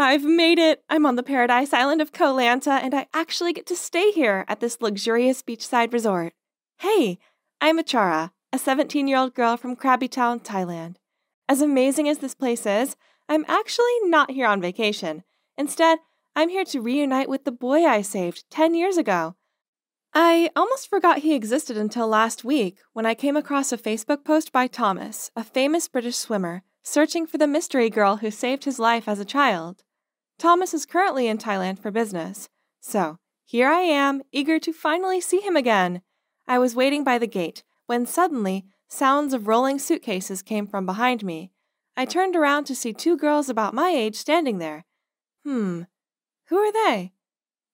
I've made it. I'm on the paradise island of Koh Lanta, and I actually get to stay here at this luxurious beachside resort. Hey, I'm Achara, a 17 year old girl from Krabi Town, Thailand. As amazing as this place is, I'm actually not here on vacation. Instead, I'm here to reunite with the boy I saved 10 years ago. I almost forgot he existed until last week when I came across a Facebook post by Thomas, a famous British swimmer, searching for the mystery girl who saved his life as a child. Thomas is currently in Thailand for business, so here I am, eager to finally see him again. I was waiting by the gate when suddenly sounds of rolling suitcases came from behind me. I turned around to see two girls about my age standing there. Hmm, who are they?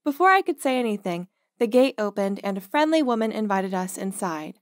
Before I could say anything, the gate opened and a friendly woman invited us inside.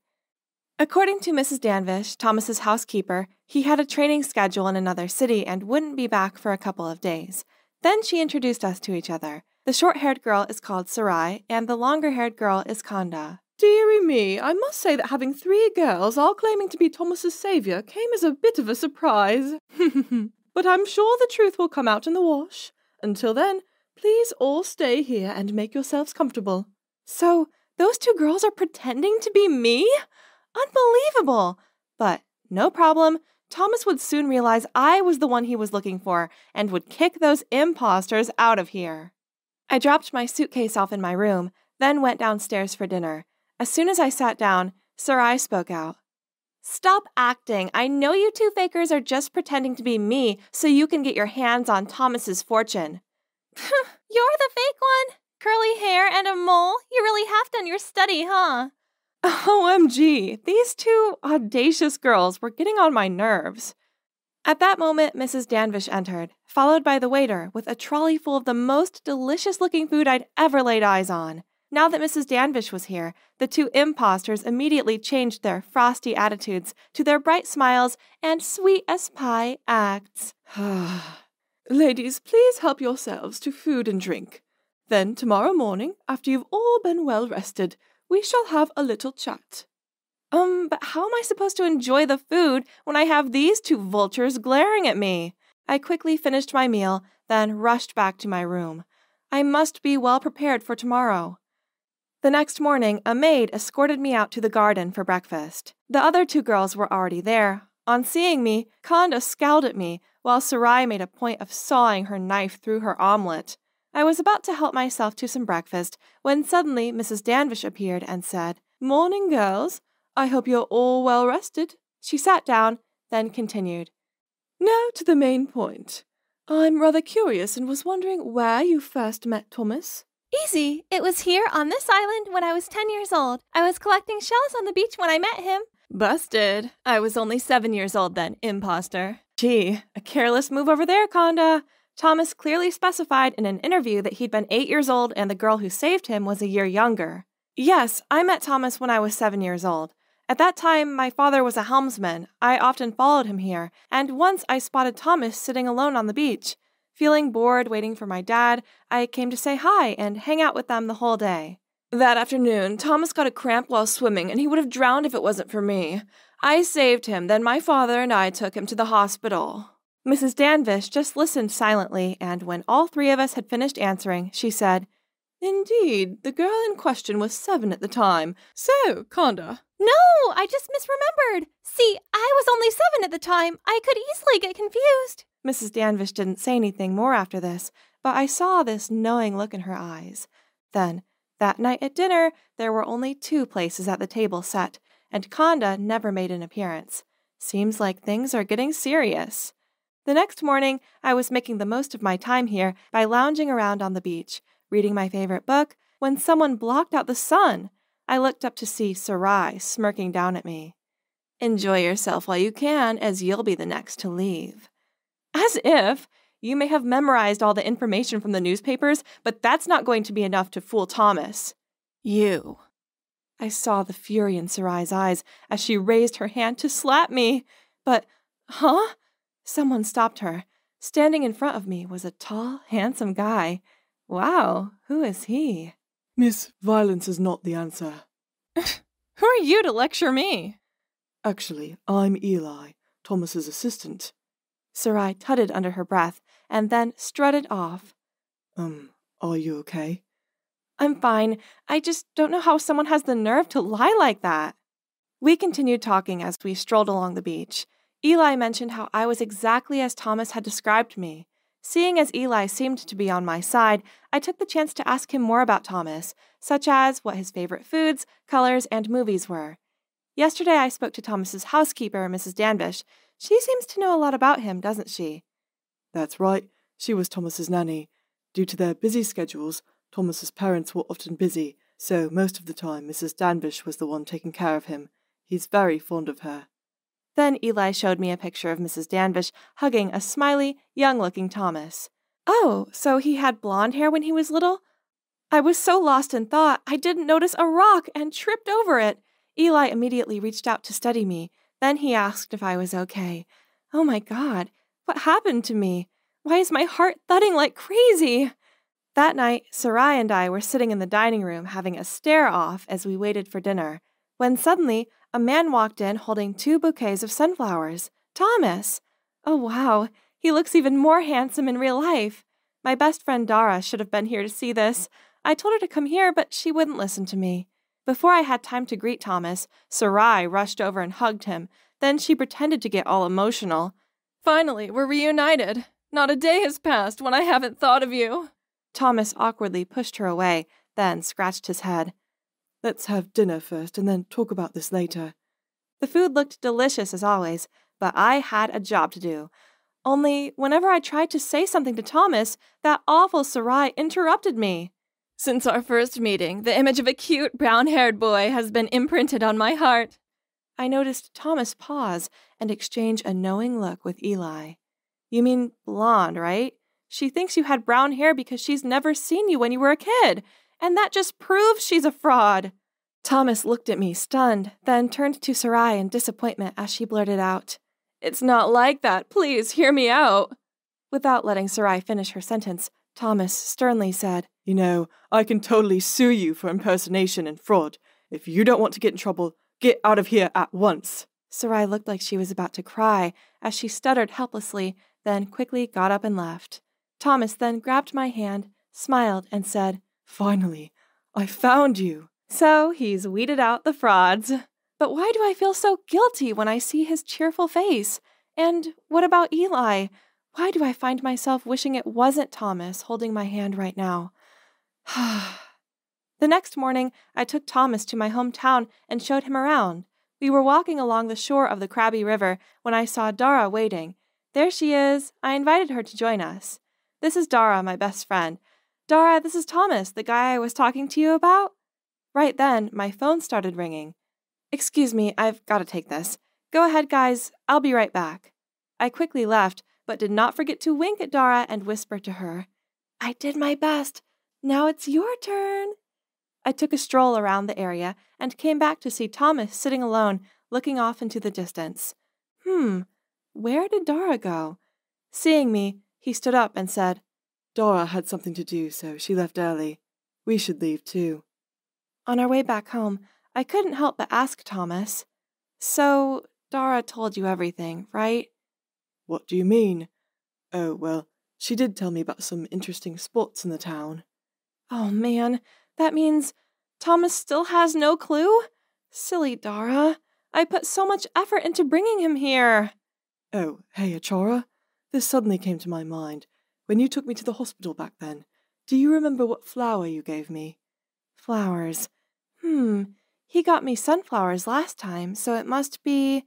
According to Mrs. Danvish, Thomas's housekeeper, he had a training schedule in another city and wouldn't be back for a couple of days. Then she introduced us to each other. The short haired girl is called Sarai, and the longer haired girl is Kanda. Deary me, I must say that having three girls all claiming to be Thomas's savior came as a bit of a surprise. but I'm sure the truth will come out in the wash. Until then, please all stay here and make yourselves comfortable. So, those two girls are pretending to be me? Unbelievable! But no problem. Thomas would soon realize I was the one he was looking for and would kick those imposters out of here. I dropped my suitcase off in my room, then went downstairs for dinner. As soon as I sat down, Sarai spoke out. Stop acting. I know you two fakers are just pretending to be me so you can get your hands on Thomas's fortune. You're the fake one? Curly hair and a mole? You really have done your study, huh? OMG, these two audacious girls were getting on my nerves. At that moment, Mrs. Danvish entered, followed by the waiter with a trolley full of the most delicious looking food I'd ever laid eyes on. Now that Mrs. Danvish was here, the two impostors immediately changed their frosty attitudes to their bright smiles and sweet as pie acts. Ladies, please help yourselves to food and drink. Then, tomorrow morning, after you've all been well rested, we shall have a little chat. Um, but how am I supposed to enjoy the food when I have these two vultures glaring at me? I quickly finished my meal, then rushed back to my room. I must be well prepared for tomorrow. The next morning, a maid escorted me out to the garden for breakfast. The other two girls were already there. On seeing me, Kanda scowled at me, while Sarai made a point of sawing her knife through her omelet. I was about to help myself to some breakfast when suddenly Mrs. Danvish appeared and said, Morning, girls. I hope you're all well rested. She sat down, then continued, Now to the main point. I'm rather curious and was wondering where you first met Thomas. Easy. It was here on this island when I was 10 years old. I was collecting shells on the beach when I met him. Busted. I was only seven years old then, imposter. Gee, a careless move over there, Kanda. Thomas clearly specified in an interview that he'd been eight years old and the girl who saved him was a year younger. Yes, I met Thomas when I was seven years old. At that time, my father was a helmsman. I often followed him here, and once I spotted Thomas sitting alone on the beach. Feeling bored waiting for my dad, I came to say hi and hang out with them the whole day. That afternoon, Thomas got a cramp while swimming, and he would have drowned if it wasn't for me. I saved him, then my father and I took him to the hospital. Mrs. Danvish just listened silently, and when all three of us had finished answering, she said, Indeed, the girl in question was seven at the time. So, Kanda. No, I just misremembered. See, I was only seven at the time. I could easily get confused. Mrs. Danvish didn't say anything more after this, but I saw this knowing look in her eyes. Then, that night at dinner, there were only two places at the table set, and Kanda never made an appearance. Seems like things are getting serious. The next morning, I was making the most of my time here by lounging around on the beach, reading my favorite book, when someone blocked out the sun. I looked up to see Sarai smirking down at me. Enjoy yourself while you can, as you'll be the next to leave. As if! You may have memorized all the information from the newspapers, but that's not going to be enough to fool Thomas. You. I saw the fury in Sarai's eyes as she raised her hand to slap me. But, huh? Someone stopped her. Standing in front of me was a tall, handsome guy. Wow, who is he? Miss, violence is not the answer. who are you to lecture me? Actually, I'm Eli, Thomas's assistant. Sarai tutted under her breath and then strutted off. Um, are you okay? I'm fine. I just don't know how someone has the nerve to lie like that. We continued talking as we strolled along the beach. Eli mentioned how I was exactly as Thomas had described me. Seeing as Eli seemed to be on my side, I took the chance to ask him more about Thomas, such as what his favorite foods, colors, and movies were. Yesterday I spoke to Thomas's housekeeper, Mrs. Danvish. She seems to know a lot about him, doesn't she? That's right. She was Thomas's nanny. Due to their busy schedules, Thomas's parents were often busy, so most of the time Mrs. Danvish was the one taking care of him. He's very fond of her. Then Eli showed me a picture of Mrs. Danvish hugging a smiley, young looking Thomas. Oh, so he had blonde hair when he was little? I was so lost in thought I didn't notice a rock and tripped over it. Eli immediately reached out to study me. Then he asked if I was okay. Oh my god, what happened to me? Why is my heart thudding like crazy? That night, Sarai and I were sitting in the dining room having a stare off as we waited for dinner, when suddenly a man walked in holding two bouquets of sunflowers. Thomas! Oh, wow, he looks even more handsome in real life. My best friend Dara should have been here to see this. I told her to come here, but she wouldn't listen to me. Before I had time to greet Thomas, Sarai rushed over and hugged him. Then she pretended to get all emotional. Finally, we're reunited. Not a day has passed when I haven't thought of you. Thomas awkwardly pushed her away, then scratched his head. Let's have dinner first and then talk about this later. The food looked delicious as always, but I had a job to do. Only, whenever I tried to say something to Thomas, that awful Sarai interrupted me. Since our first meeting, the image of a cute brown haired boy has been imprinted on my heart. I noticed Thomas pause and exchange a knowing look with Eli. You mean blonde, right? She thinks you had brown hair because she's never seen you when you were a kid and that just proves she's a fraud. Thomas looked at me, stunned, then turned to Sarai in disappointment as she blurted out, It's not like that. Please hear me out. Without letting Sarai finish her sentence, Thomas sternly said, You know, I can totally sue you for impersonation and fraud. If you don't want to get in trouble, get out of here at once. Sarai looked like she was about to cry as she stuttered helplessly, then quickly got up and left. Thomas then grabbed my hand, smiled, and said, Finally, I found you. So he's weeded out the frauds. But why do I feel so guilty when I see his cheerful face? And what about Eli? Why do I find myself wishing it wasn't Thomas holding my hand right now? the next morning, I took Thomas to my hometown and showed him around. We were walking along the shore of the Krabi River when I saw Dara waiting. There she is. I invited her to join us. This is Dara, my best friend. Dara, this is Thomas, the guy I was talking to you about. Right then, my phone started ringing. Excuse me, I've got to take this. Go ahead, guys, I'll be right back. I quickly left, but did not forget to wink at Dara and whisper to her, I did my best. Now it's your turn. I took a stroll around the area and came back to see Thomas sitting alone, looking off into the distance. Hmm, where did Dara go? Seeing me, he stood up and said, Dara had something to do, so she left early. We should leave too. On our way back home, I couldn't help but ask Thomas, So, Dara told you everything, right? What do you mean? Oh, well, she did tell me about some interesting spots in the town. Oh man, that means Thomas still has no clue? Silly Dara. I put so much effort into bringing him here. Oh, hey, Achara. This suddenly came to my mind. When you took me to the hospital back then, do you remember what flower you gave me? Flowers. Hmm, he got me sunflowers last time, so it must be.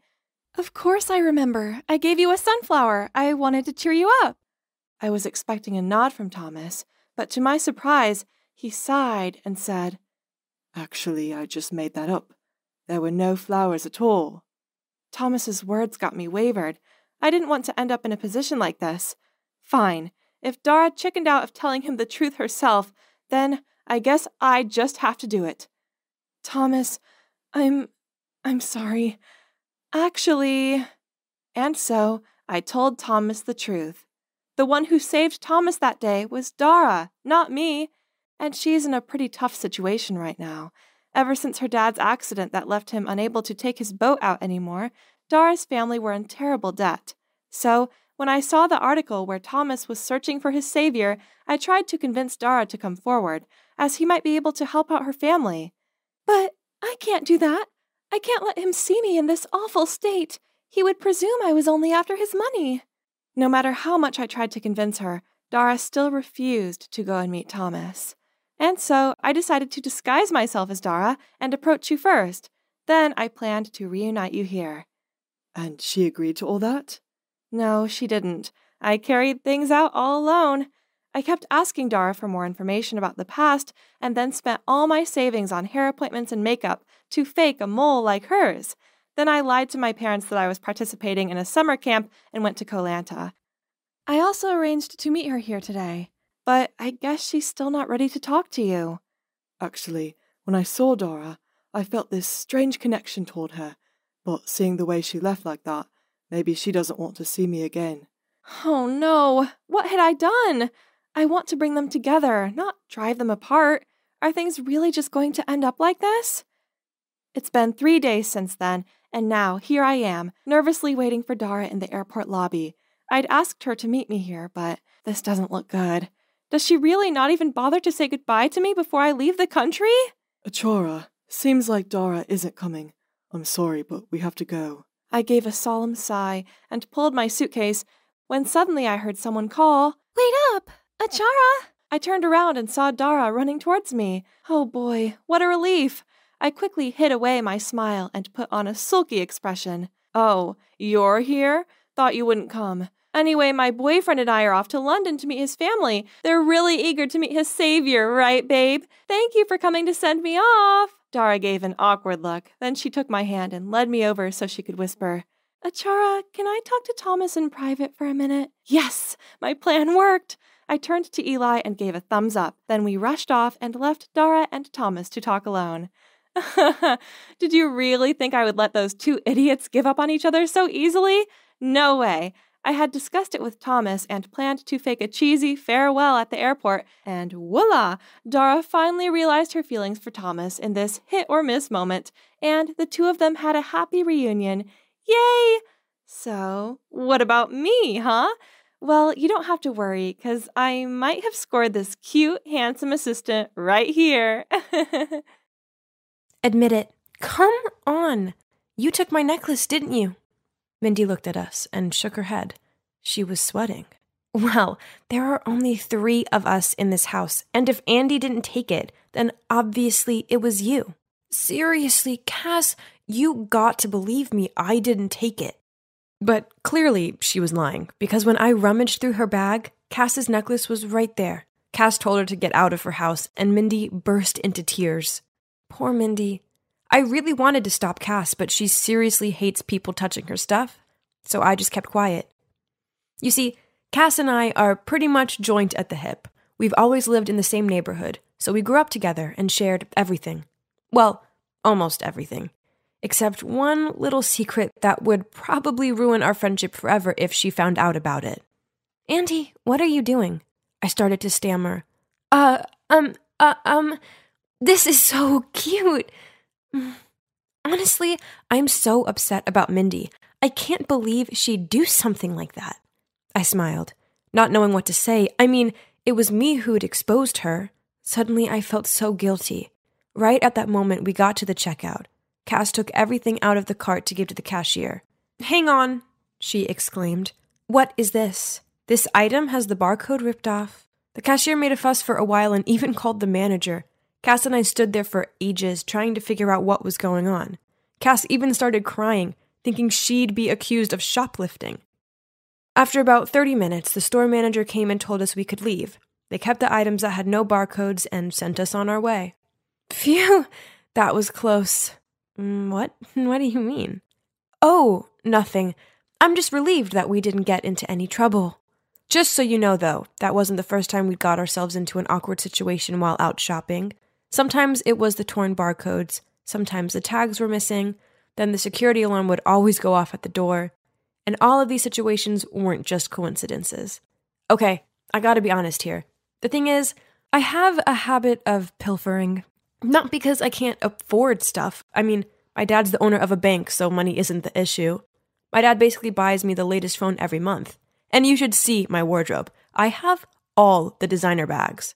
Of course I remember. I gave you a sunflower. I wanted to cheer you up. I was expecting a nod from Thomas, but to my surprise, he sighed and said, Actually, I just made that up. There were no flowers at all. Thomas's words got me wavered. I didn't want to end up in a position like this. Fine. If Dara chickened out of telling him the truth herself, then I guess I just have to do it. Thomas, I'm. I'm sorry. Actually. And so I told Thomas the truth. The one who saved Thomas that day was Dara, not me. And she's in a pretty tough situation right now. Ever since her dad's accident that left him unable to take his boat out anymore, Dara's family were in terrible debt. So, when I saw the article where Thomas was searching for his savior, I tried to convince Dara to come forward, as he might be able to help out her family. But I can't do that. I can't let him see me in this awful state. He would presume I was only after his money. No matter how much I tried to convince her, Dara still refused to go and meet Thomas. And so I decided to disguise myself as Dara and approach you first. Then I planned to reunite you here. And she agreed to all that? No, she didn't. I carried things out all alone. I kept asking Dara for more information about the past and then spent all my savings on hair appointments and makeup to fake a mole like hers. Then I lied to my parents that I was participating in a summer camp and went to Koh Lanta. I also arranged to meet her here today, but I guess she's still not ready to talk to you. Actually, when I saw Dora, I felt this strange connection toward her, but seeing the way she left like that, maybe she doesn't want to see me again. Oh no, what had I done? I want to bring them together, not drive them apart. Are things really just going to end up like this? It's been three days since then, and now here I am, nervously waiting for Dara in the airport lobby. I'd asked her to meet me here, but this doesn't look good. Does she really not even bother to say goodbye to me before I leave the country? Achara, seems like Dara isn't coming. I'm sorry, but we have to go. I gave a solemn sigh and pulled my suitcase when suddenly I heard someone call, Wait up! Achara! I turned around and saw Dara running towards me. Oh boy, what a relief! I quickly hid away my smile and put on a sulky expression. Oh, you're here? Thought you wouldn't come. Anyway, my boyfriend and I are off to London to meet his family. They're really eager to meet his savior, right, babe? Thank you for coming to send me off. Dara gave an awkward look. Then she took my hand and led me over so she could whisper, Achara, can I talk to Thomas in private for a minute? Yes, my plan worked. I turned to Eli and gave a thumbs up. Then we rushed off and left Dara and Thomas to talk alone. Did you really think I would let those two idiots give up on each other so easily? No way. I had discussed it with Thomas and planned to fake a cheesy farewell at the airport, and voila! Dara finally realized her feelings for Thomas in this hit or miss moment, and the two of them had a happy reunion. Yay! So, what about me, huh? Well, you don't have to worry, because I might have scored this cute, handsome assistant right here. Admit it. Come on. You took my necklace, didn't you? Mindy looked at us and shook her head. She was sweating. Well, there are only three of us in this house, and if Andy didn't take it, then obviously it was you. Seriously, Cass, you got to believe me, I didn't take it. But clearly, she was lying, because when I rummaged through her bag, Cass's necklace was right there. Cass told her to get out of her house, and Mindy burst into tears. Poor Mindy. I really wanted to stop Cass, but she seriously hates people touching her stuff, so I just kept quiet. You see, Cass and I are pretty much joint at the hip. We've always lived in the same neighborhood, so we grew up together and shared everything. Well, almost everything. Except one little secret that would probably ruin our friendship forever if she found out about it. Auntie, what are you doing? I started to stammer. Uh, um, uh, um, this is so cute. Honestly, I'm so upset about Mindy. I can't believe she'd do something like that. I smiled, not knowing what to say. I mean, it was me who'd exposed her. Suddenly, I felt so guilty. Right at that moment, we got to the checkout. Cass took everything out of the cart to give to the cashier. Hang on, she exclaimed. What is this? This item has the barcode ripped off. The cashier made a fuss for a while and even called the manager. Cass and I stood there for ages trying to figure out what was going on. Cass even started crying, thinking she'd be accused of shoplifting. After about 30 minutes, the store manager came and told us we could leave. They kept the items that had no barcodes and sent us on our way. Phew, that was close. Mm, what? What do you mean? Oh, nothing. I'm just relieved that we didn't get into any trouble. Just so you know, though, that wasn't the first time we'd got ourselves into an awkward situation while out shopping. Sometimes it was the torn barcodes, sometimes the tags were missing, then the security alarm would always go off at the door. And all of these situations weren't just coincidences. Okay, I gotta be honest here. The thing is, I have a habit of pilfering. Not because I can't afford stuff. I mean, my dad's the owner of a bank, so money isn't the issue. My dad basically buys me the latest phone every month. And you should see my wardrobe. I have all the designer bags.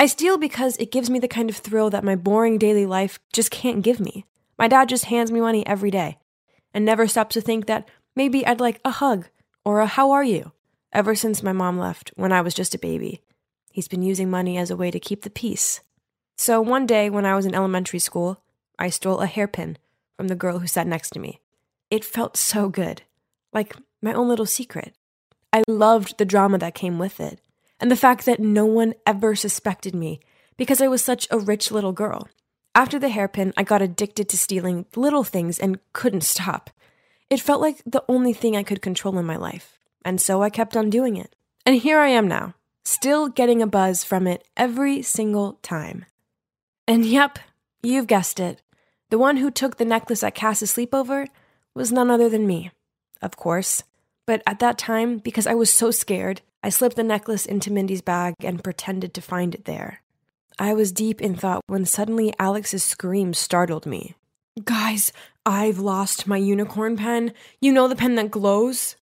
I steal because it gives me the kind of thrill that my boring daily life just can't give me. My dad just hands me money every day and never stops to think that maybe I'd like a hug or a how are you ever since my mom left when I was just a baby. He's been using money as a way to keep the peace. So one day when I was in elementary school, I stole a hairpin from the girl who sat next to me. It felt so good, like my own little secret. I loved the drama that came with it, and the fact that no one ever suspected me because I was such a rich little girl. After the hairpin, I got addicted to stealing little things and couldn't stop. It felt like the only thing I could control in my life, and so I kept on doing it. And here I am now, still getting a buzz from it every single time. And yep, you've guessed it. The one who took the necklace at Cass's sleepover was none other than me, of course. But at that time, because I was so scared, I slipped the necklace into Mindy's bag and pretended to find it there. I was deep in thought when suddenly Alex's scream startled me. Guys, I've lost my unicorn pen. You know the pen that glows?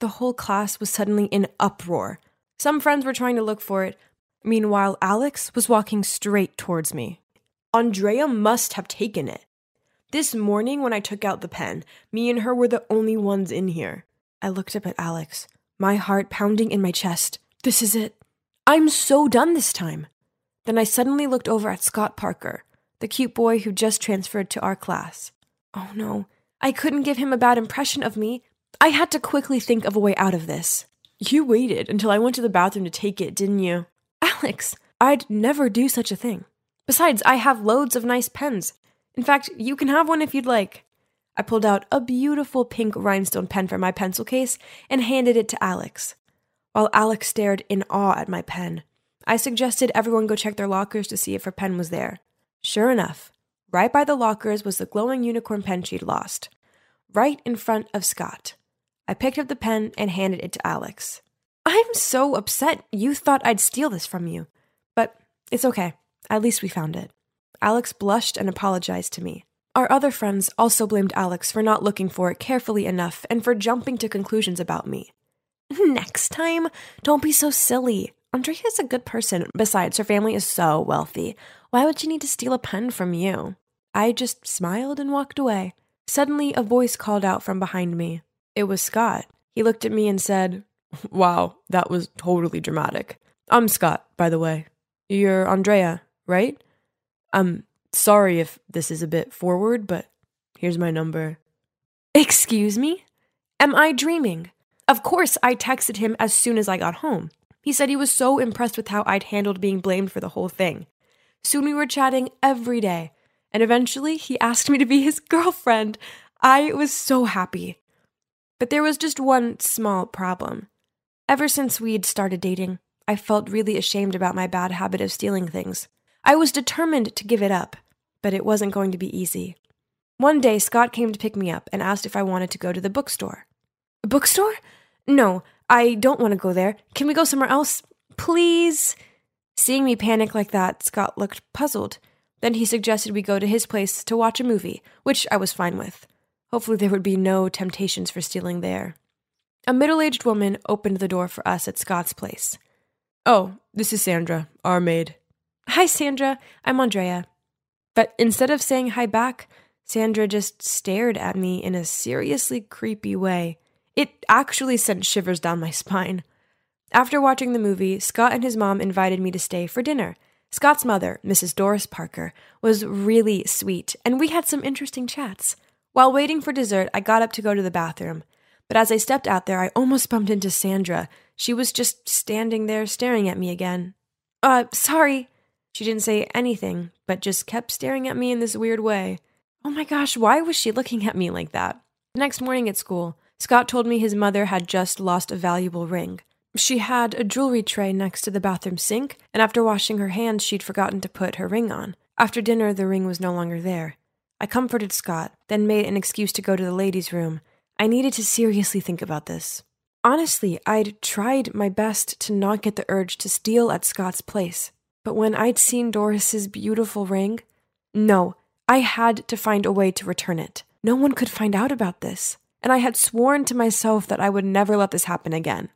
The whole class was suddenly in uproar. Some friends were trying to look for it. Meanwhile, Alex was walking straight towards me. Andrea must have taken it. This morning, when I took out the pen, me and her were the only ones in here. I looked up at Alex, my heart pounding in my chest. This is it. I'm so done this time. Then I suddenly looked over at Scott Parker, the cute boy who just transferred to our class. Oh no, I couldn't give him a bad impression of me. I had to quickly think of a way out of this. You waited until I went to the bathroom to take it, didn't you? Alex, I'd never do such a thing. Besides, I have loads of nice pens. In fact, you can have one if you'd like. I pulled out a beautiful pink rhinestone pen from my pencil case and handed it to Alex. While Alex stared in awe at my pen, I suggested everyone go check their lockers to see if her pen was there. Sure enough, right by the lockers was the glowing unicorn pen she'd lost, right in front of Scott. I picked up the pen and handed it to Alex. I'm so upset you thought I'd steal this from you. But it's okay. At least we found it. Alex blushed and apologized to me. Our other friends also blamed Alex for not looking for it carefully enough and for jumping to conclusions about me. Next time, don't be so silly. Andrea is a good person. Besides, her family is so wealthy. Why would she need to steal a pen from you? I just smiled and walked away. Suddenly, a voice called out from behind me. It was Scott. He looked at me and said, Wow, that was totally dramatic. I'm Scott, by the way. You're Andrea, right? I'm sorry if this is a bit forward, but here's my number. Excuse me? Am I dreaming? Of course, I texted him as soon as I got home. He said he was so impressed with how I'd handled being blamed for the whole thing. Soon we were chatting every day, and eventually he asked me to be his girlfriend. I was so happy. But there was just one small problem. Ever since we'd started dating, I felt really ashamed about my bad habit of stealing things. I was determined to give it up, but it wasn't going to be easy. One day, Scott came to pick me up and asked if I wanted to go to the bookstore. Bookstore? No, I don't want to go there. Can we go somewhere else? Please? Seeing me panic like that, Scott looked puzzled. Then he suggested we go to his place to watch a movie, which I was fine with. Hopefully, there would be no temptations for stealing there. A middle aged woman opened the door for us at Scott's place. Oh, this is Sandra, our maid. Hi, Sandra. I'm Andrea. But instead of saying hi back, Sandra just stared at me in a seriously creepy way. It actually sent shivers down my spine. After watching the movie, Scott and his mom invited me to stay for dinner. Scott's mother, Mrs. Doris Parker, was really sweet, and we had some interesting chats. While waiting for dessert, I got up to go to the bathroom. But as I stepped out there, I almost bumped into Sandra. She was just standing there staring at me again. Uh, sorry, she didn't say anything, but just kept staring at me in this weird way. Oh my gosh, why was she looking at me like that? The next morning at school, Scott told me his mother had just lost a valuable ring. She had a jewelry tray next to the bathroom sink, and after washing her hands, she'd forgotten to put her ring on. After dinner, the ring was no longer there. I comforted Scott, then made an excuse to go to the ladies' room. I needed to seriously think about this. Honestly, I'd tried my best to not get the urge to steal at Scott's place. But when I'd seen Doris's beautiful ring, no, I had to find a way to return it. No one could find out about this. And I had sworn to myself that I would never let this happen again.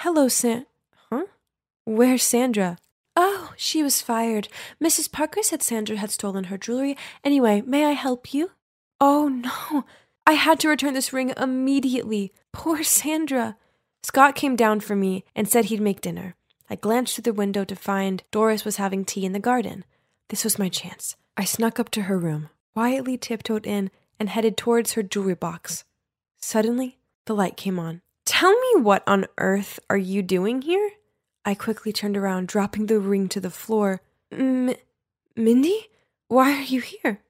Hello, San. Huh? Where's Sandra? Oh, she was fired. Mrs. Parker said Sandra had stolen her jewelry. Anyway, may I help you? Oh, no. I had to return this ring immediately. Poor Sandra. Scott came down for me and said he'd make dinner. I glanced through the window to find Doris was having tea in the garden. This was my chance. I snuck up to her room, quietly tiptoed in, and headed towards her jewelry box. Suddenly, the light came on. Tell me what on earth are you doing here? I quickly turned around, dropping the ring to the floor. M- Mindy? Why are you here?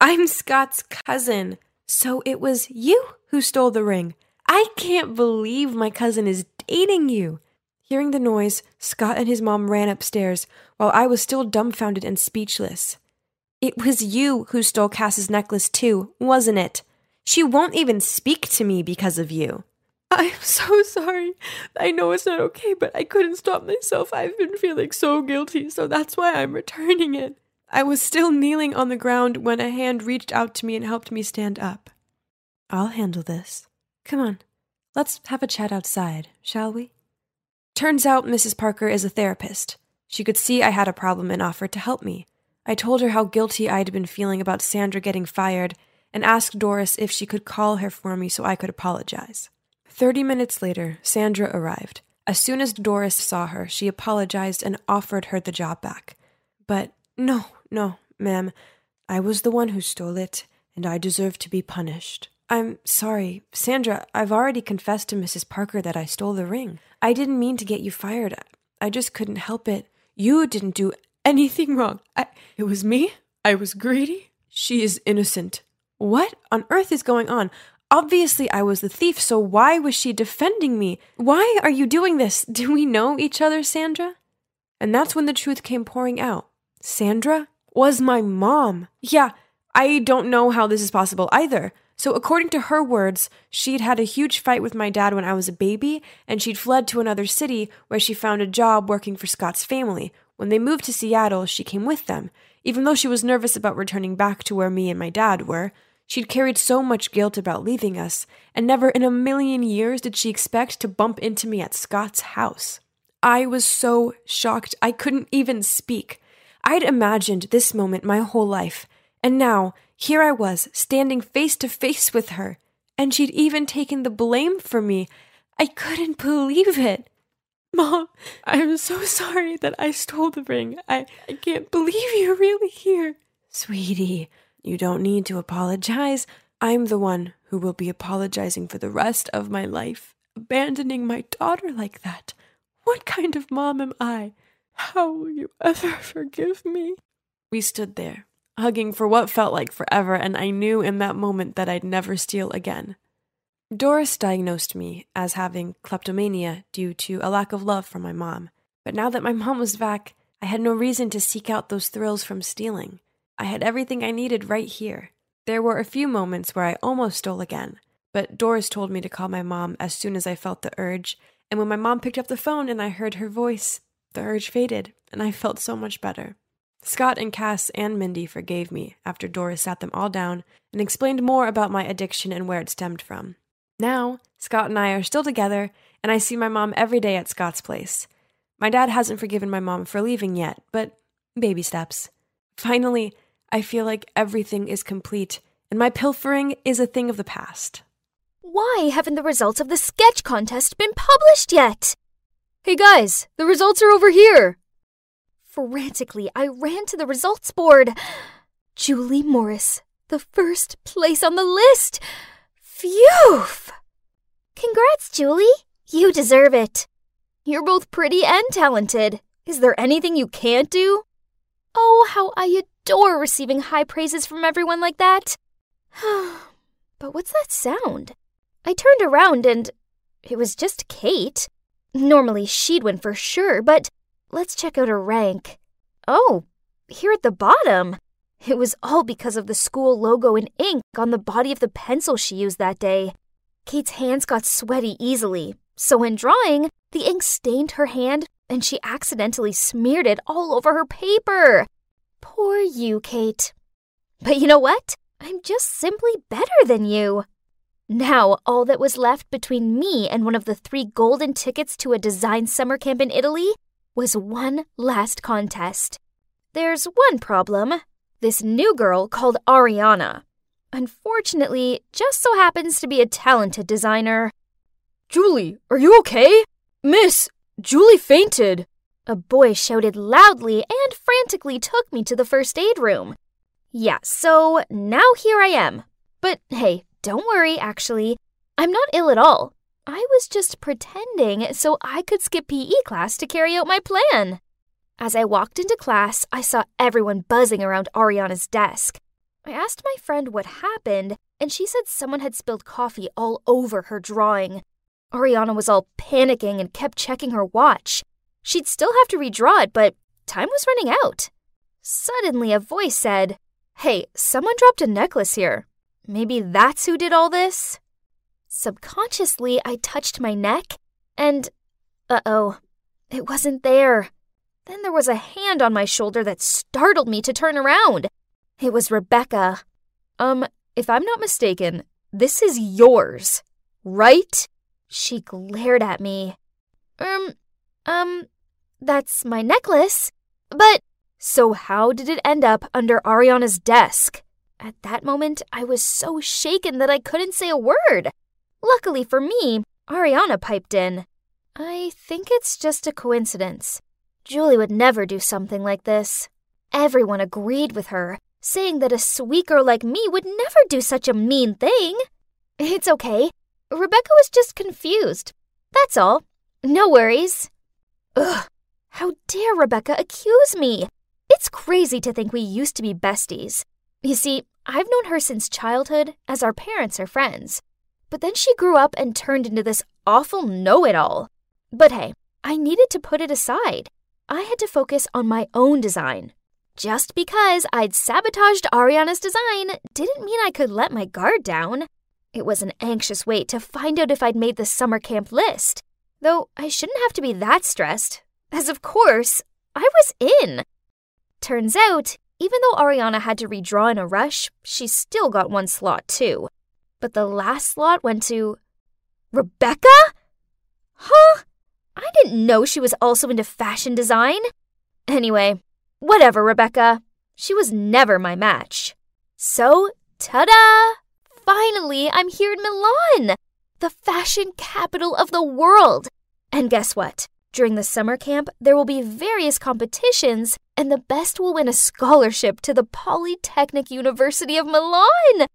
I'm Scott's cousin. So it was you who stole the ring. I can't believe my cousin is dating you. Hearing the noise, Scott and his mom ran upstairs while I was still dumbfounded and speechless. It was you who stole Cass's necklace, too, wasn't it? She won't even speak to me because of you. I'm so sorry. I know it's not okay, but I couldn't stop myself. I've been feeling so guilty, so that's why I'm returning it. I was still kneeling on the ground when a hand reached out to me and helped me stand up. I'll handle this. Come on, let's have a chat outside, shall we? Turns out Mrs. Parker is a therapist. She could see I had a problem and offered to help me. I told her how guilty I'd been feeling about Sandra getting fired and asked Doris if she could call her for me so I could apologize. Thirty minutes later, Sandra arrived. As soon as Doris saw her, she apologized and offered her the job back. But no, no, ma'am, I was the one who stole it, and I deserve to be punished. I'm sorry, Sandra, I've already confessed to Mrs. Parker that I stole the ring. I didn't mean to get you fired. I just couldn't help it. You didn't do anything wrong. I, it was me. I was greedy. She is innocent. What on earth is going on? Obviously, I was the thief, so why was she defending me? Why are you doing this? Do we know each other, Sandra? And that's when the truth came pouring out. Sandra was my mom. Yeah, I don't know how this is possible either. So, according to her words, she'd had a huge fight with my dad when I was a baby, and she'd fled to another city where she found a job working for Scott's family. When they moved to Seattle, she came with them. Even though she was nervous about returning back to where me and my dad were, she'd carried so much guilt about leaving us, and never in a million years did she expect to bump into me at Scott's house. I was so shocked I couldn't even speak. I'd imagined this moment my whole life, and now here I was, standing face to face with her, and she'd even taken the blame for me. I couldn't believe it. Mom, I'm so sorry that I stole the ring. I, I can't believe you're really here. Sweetie, you don't need to apologize. I'm the one who will be apologizing for the rest of my life. Abandoning my daughter like that. What kind of mom am I? How will you ever forgive me? We stood there, hugging for what felt like forever, and I knew in that moment that I'd never steal again. Doris diagnosed me as having kleptomania due to a lack of love from my mom. But now that my mom was back, I had no reason to seek out those thrills from stealing. I had everything I needed right here. There were a few moments where I almost stole again, but Doris told me to call my mom as soon as I felt the urge, and when my mom picked up the phone and I heard her voice, the urge faded, and I felt so much better. Scott and Cass and Mindy forgave me after Doris sat them all down and explained more about my addiction and where it stemmed from. Now, Scott and I are still together, and I see my mom every day at Scott's place. My dad hasn't forgiven my mom for leaving yet, but baby steps. Finally, I feel like everything is complete, and my pilfering is a thing of the past. Why haven't the results of the sketch contest been published yet? Hey guys, the results are over here. Frantically, I ran to the results board. Julie Morris, the first place on the list. Phew! Congrats, Julie. You deserve it. You're both pretty and talented. Is there anything you can't do? Oh, how I adore receiving high praises from everyone like that. but what's that sound? I turned around and it was just Kate. Normally she'd win for sure, but let's check out her rank. Oh, here at the bottom. It was all because of the school logo in ink on the body of the pencil she used that day. Kate's hands got sweaty easily, so in drawing, the ink stained her hand and she accidentally smeared it all over her paper. Poor you, Kate. But you know what? I'm just simply better than you. Now, all that was left between me and one of the three golden tickets to a design summer camp in Italy was one last contest. There's one problem this new girl called Ariana. Unfortunately, just so happens to be a talented designer. Julie, are you okay? Miss, Julie fainted. A boy shouted loudly and frantically took me to the first aid room. Yeah, so now here I am. But hey, don't worry, actually. I'm not ill at all. I was just pretending so I could skip PE class to carry out my plan. As I walked into class, I saw everyone buzzing around Ariana's desk. I asked my friend what happened, and she said someone had spilled coffee all over her drawing. Ariana was all panicking and kept checking her watch. She'd still have to redraw it, but time was running out. Suddenly, a voice said, Hey, someone dropped a necklace here. Maybe that's who did all this? Subconsciously, I touched my neck, and uh oh, it wasn't there. Then there was a hand on my shoulder that startled me to turn around. It was Rebecca. Um, if I'm not mistaken, this is yours, right? She glared at me. Um, um, that's my necklace. But so how did it end up under Ariana's desk? At that moment, I was so shaken that I couldn't say a word. Luckily for me, Ariana piped in. I think it's just a coincidence. Julie would never do something like this. Everyone agreed with her, saying that a sweet girl like me would never do such a mean thing. It's okay. Rebecca was just confused. That's all. No worries. Ugh, how dare Rebecca accuse me? It's crazy to think we used to be besties. You see, I've known her since childhood, as our parents are friends. But then she grew up and turned into this awful know it all. But hey, I needed to put it aside. I had to focus on my own design. Just because I'd sabotaged Ariana's design didn't mean I could let my guard down. It was an anxious wait to find out if I'd made the summer camp list. Though I shouldn't have to be that stressed, as of course, I was in. Turns out, even though Ariana had to redraw in a rush, she still got one slot too. But the last slot went to. Rebecca? Huh? I didn't know she was also into fashion design. Anyway, whatever, Rebecca. She was never my match. So, ta da! Finally, I'm here in Milan, the fashion capital of the world. And guess what? During the summer camp, there will be various competitions, and the best will win a scholarship to the Polytechnic University of Milan.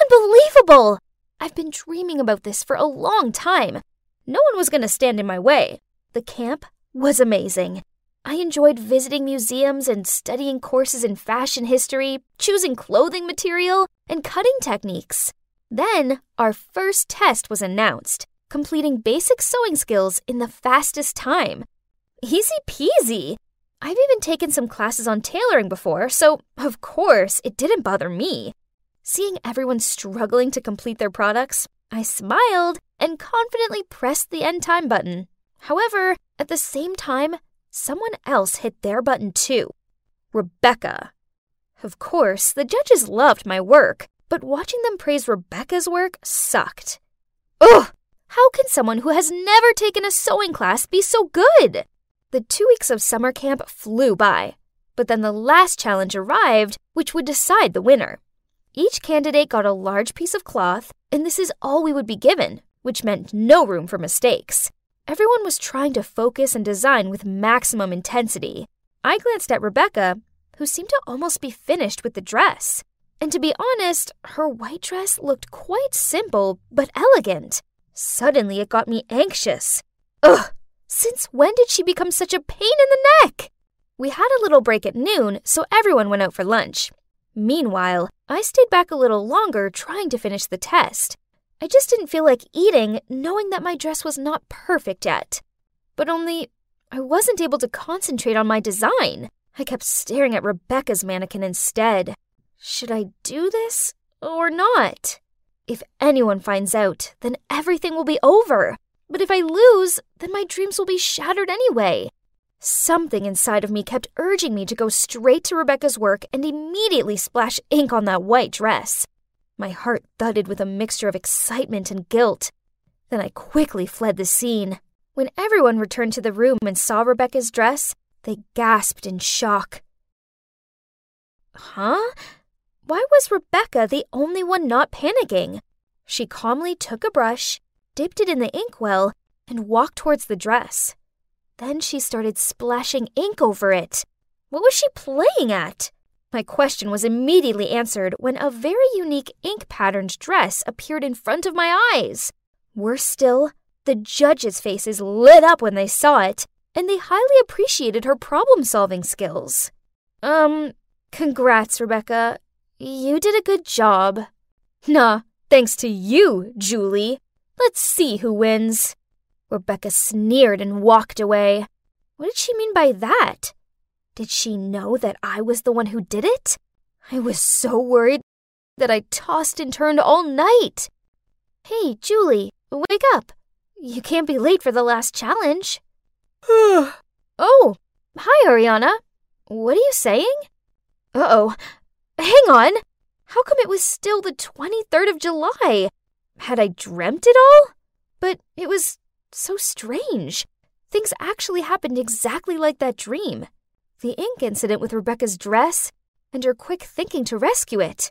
Unbelievable! I've been dreaming about this for a long time. No one was going to stand in my way. The camp was amazing. I enjoyed visiting museums and studying courses in fashion history, choosing clothing material, and cutting techniques. Then, our first test was announced, completing basic sewing skills in the fastest time. Easy peasy! I've even taken some classes on tailoring before, so of course it didn't bother me. Seeing everyone struggling to complete their products, I smiled and confidently pressed the end time button. However, at the same time, someone else hit their button too Rebecca. Of course, the judges loved my work, but watching them praise Rebecca's work sucked. Ugh! How can someone who has never taken a sewing class be so good? The two weeks of summer camp flew by, but then the last challenge arrived, which would decide the winner. Each candidate got a large piece of cloth, and this is all we would be given, which meant no room for mistakes. Everyone was trying to focus and design with maximum intensity. I glanced at Rebecca, who seemed to almost be finished with the dress. And to be honest, her white dress looked quite simple but elegant. Suddenly it got me anxious. Ugh! Since when did she become such a pain in the neck? We had a little break at noon, so everyone went out for lunch. Meanwhile, I stayed back a little longer trying to finish the test. I just didn't feel like eating, knowing that my dress was not perfect yet. But only, I wasn't able to concentrate on my design. I kept staring at Rebecca's mannequin instead. Should I do this or not? If anyone finds out, then everything will be over. But if I lose, then my dreams will be shattered anyway. Something inside of me kept urging me to go straight to Rebecca's work and immediately splash ink on that white dress. My heart thudded with a mixture of excitement and guilt. Then I quickly fled the scene. When everyone returned to the room and saw Rebecca's dress, they gasped in shock. Huh? Why was Rebecca the only one not panicking? She calmly took a brush, dipped it in the inkwell, and walked towards the dress. Then she started splashing ink over it. What was she playing at? My question was immediately answered when a very unique ink patterned dress appeared in front of my eyes. Worse still, the judges' faces lit up when they saw it, and they highly appreciated her problem solving skills. Um, congrats, Rebecca. You did a good job. Nah, thanks to you, Julie. Let's see who wins. Rebecca sneered and walked away. What did she mean by that? Did she know that I was the one who did it? I was so worried that I tossed and turned all night. Hey, Julie, wake up. You can't be late for the last challenge. oh, hi, Ariana. What are you saying? Uh oh. Hang on. How come it was still the 23rd of July? Had I dreamt it all? But it was so strange. Things actually happened exactly like that dream. The ink incident with Rebecca's dress, and her quick thinking to rescue it.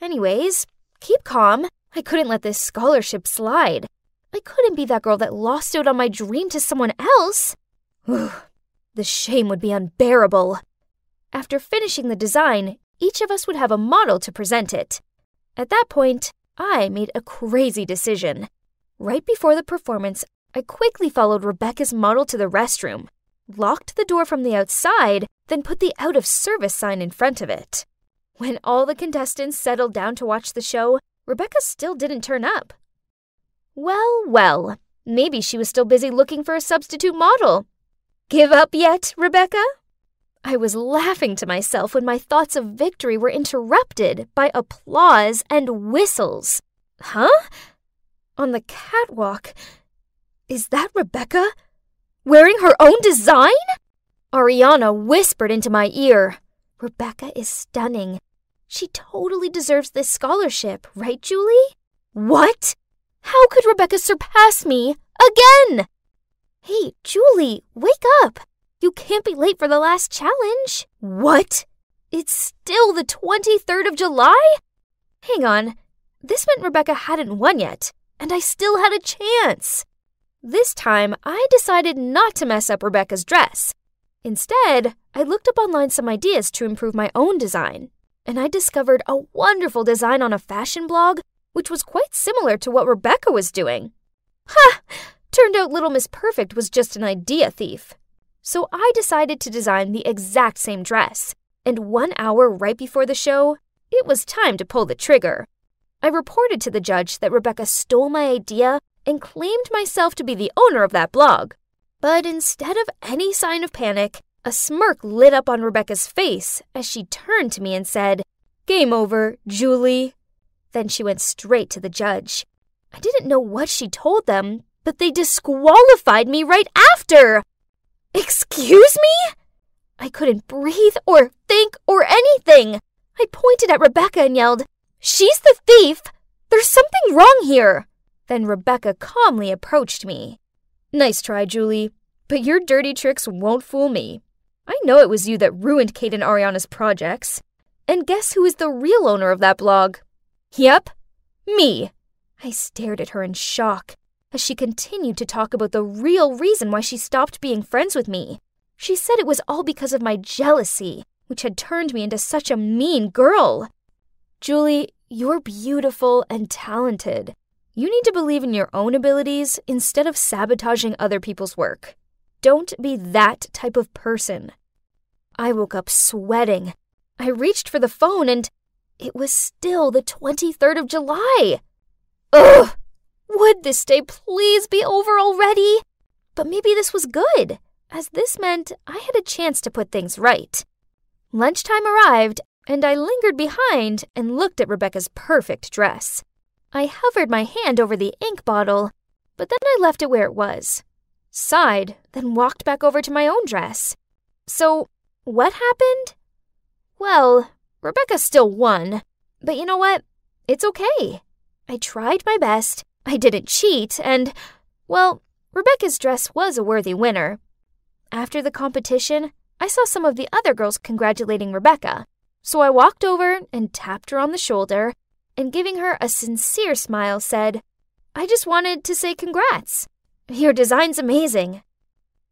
Anyways, keep calm. I couldn't let this scholarship slide. I couldn't be that girl that lost out on my dream to someone else. the shame would be unbearable. After finishing the design, each of us would have a model to present it. At that point, I made a crazy decision. Right before the performance, I quickly followed Rebecca's model to the restroom, locked the door from the outside, then put the out of service sign in front of it. When all the contestants settled down to watch the show, Rebecca still didn't turn up. Well, well, maybe she was still busy looking for a substitute model. Give up yet, Rebecca? I was laughing to myself when my thoughts of victory were interrupted by applause and whistles. Huh? On the catwalk. Is that Rebecca? Wearing her own design? Ariana whispered into my ear. Rebecca is stunning. She totally deserves this scholarship, right, Julie? What? How could Rebecca surpass me again? Hey, Julie, wake up. You can't be late for the last challenge. What? It's still the 23rd of July? Hang on. This meant Rebecca hadn't won yet, and I still had a chance. This time, I decided not to mess up Rebecca's dress. Instead, I looked up online some ideas to improve my own design, and I discovered a wonderful design on a fashion blog which was quite similar to what Rebecca was doing. Ha! Turned out Little Miss Perfect was just an idea thief. So I decided to design the exact same dress, and one hour right before the show, it was time to pull the trigger. I reported to the judge that Rebecca stole my idea and claimed myself to be the owner of that blog. But instead of any sign of panic, a smirk lit up on Rebecca's face as she turned to me and said, Game over, Julie. Then she went straight to the judge. I didn't know what she told them, but they disqualified me right after. Excuse me? I couldn't breathe or think or anything. I pointed at Rebecca and yelled, She's the thief! There's something wrong here! Then Rebecca calmly approached me. Nice try, Julie, but your dirty tricks won't fool me. I know it was you that ruined Kate and Ariana's projects. And guess who is the real owner of that blog? Yep, me. I stared at her in shock as she continued to talk about the real reason why she stopped being friends with me. She said it was all because of my jealousy, which had turned me into such a mean girl. Julie, you're beautiful and talented. You need to believe in your own abilities instead of sabotaging other people's work. Don't be that type of person. I woke up sweating. I reached for the phone and it was still the 23rd of July. Ugh! Would this day please be over already? But maybe this was good, as this meant I had a chance to put things right. Lunchtime arrived, and I lingered behind and looked at Rebecca's perfect dress. I hovered my hand over the ink bottle, but then I left it where it was. Sighed, then walked back over to my own dress. So, what happened? Well, Rebecca still won. But you know what? It's okay. I tried my best, I didn't cheat, and, well, Rebecca's dress was a worthy winner. After the competition, I saw some of the other girls congratulating Rebecca, so I walked over and tapped her on the shoulder and, giving her a sincere smile, said, I just wanted to say congrats. Your design's amazing.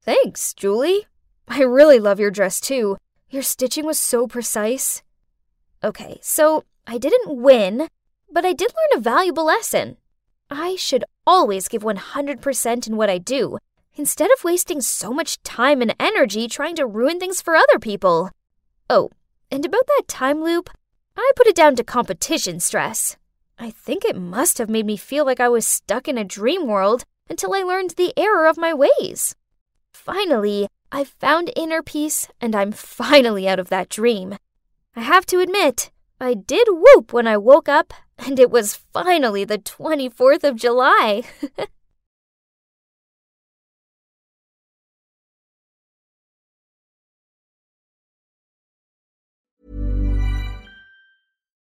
Thanks, Julie. I really love your dress too. Your stitching was so precise. Okay, so I didn't win, but I did learn a valuable lesson. I should always give 100% in what I do, instead of wasting so much time and energy trying to ruin things for other people. Oh, and about that time loop, I put it down to competition stress. I think it must have made me feel like I was stuck in a dream world until I learned the error of my ways. Finally, I've found inner peace and I'm finally out of that dream. I have to admit, I did whoop when I woke up, and it was finally the 24th of July.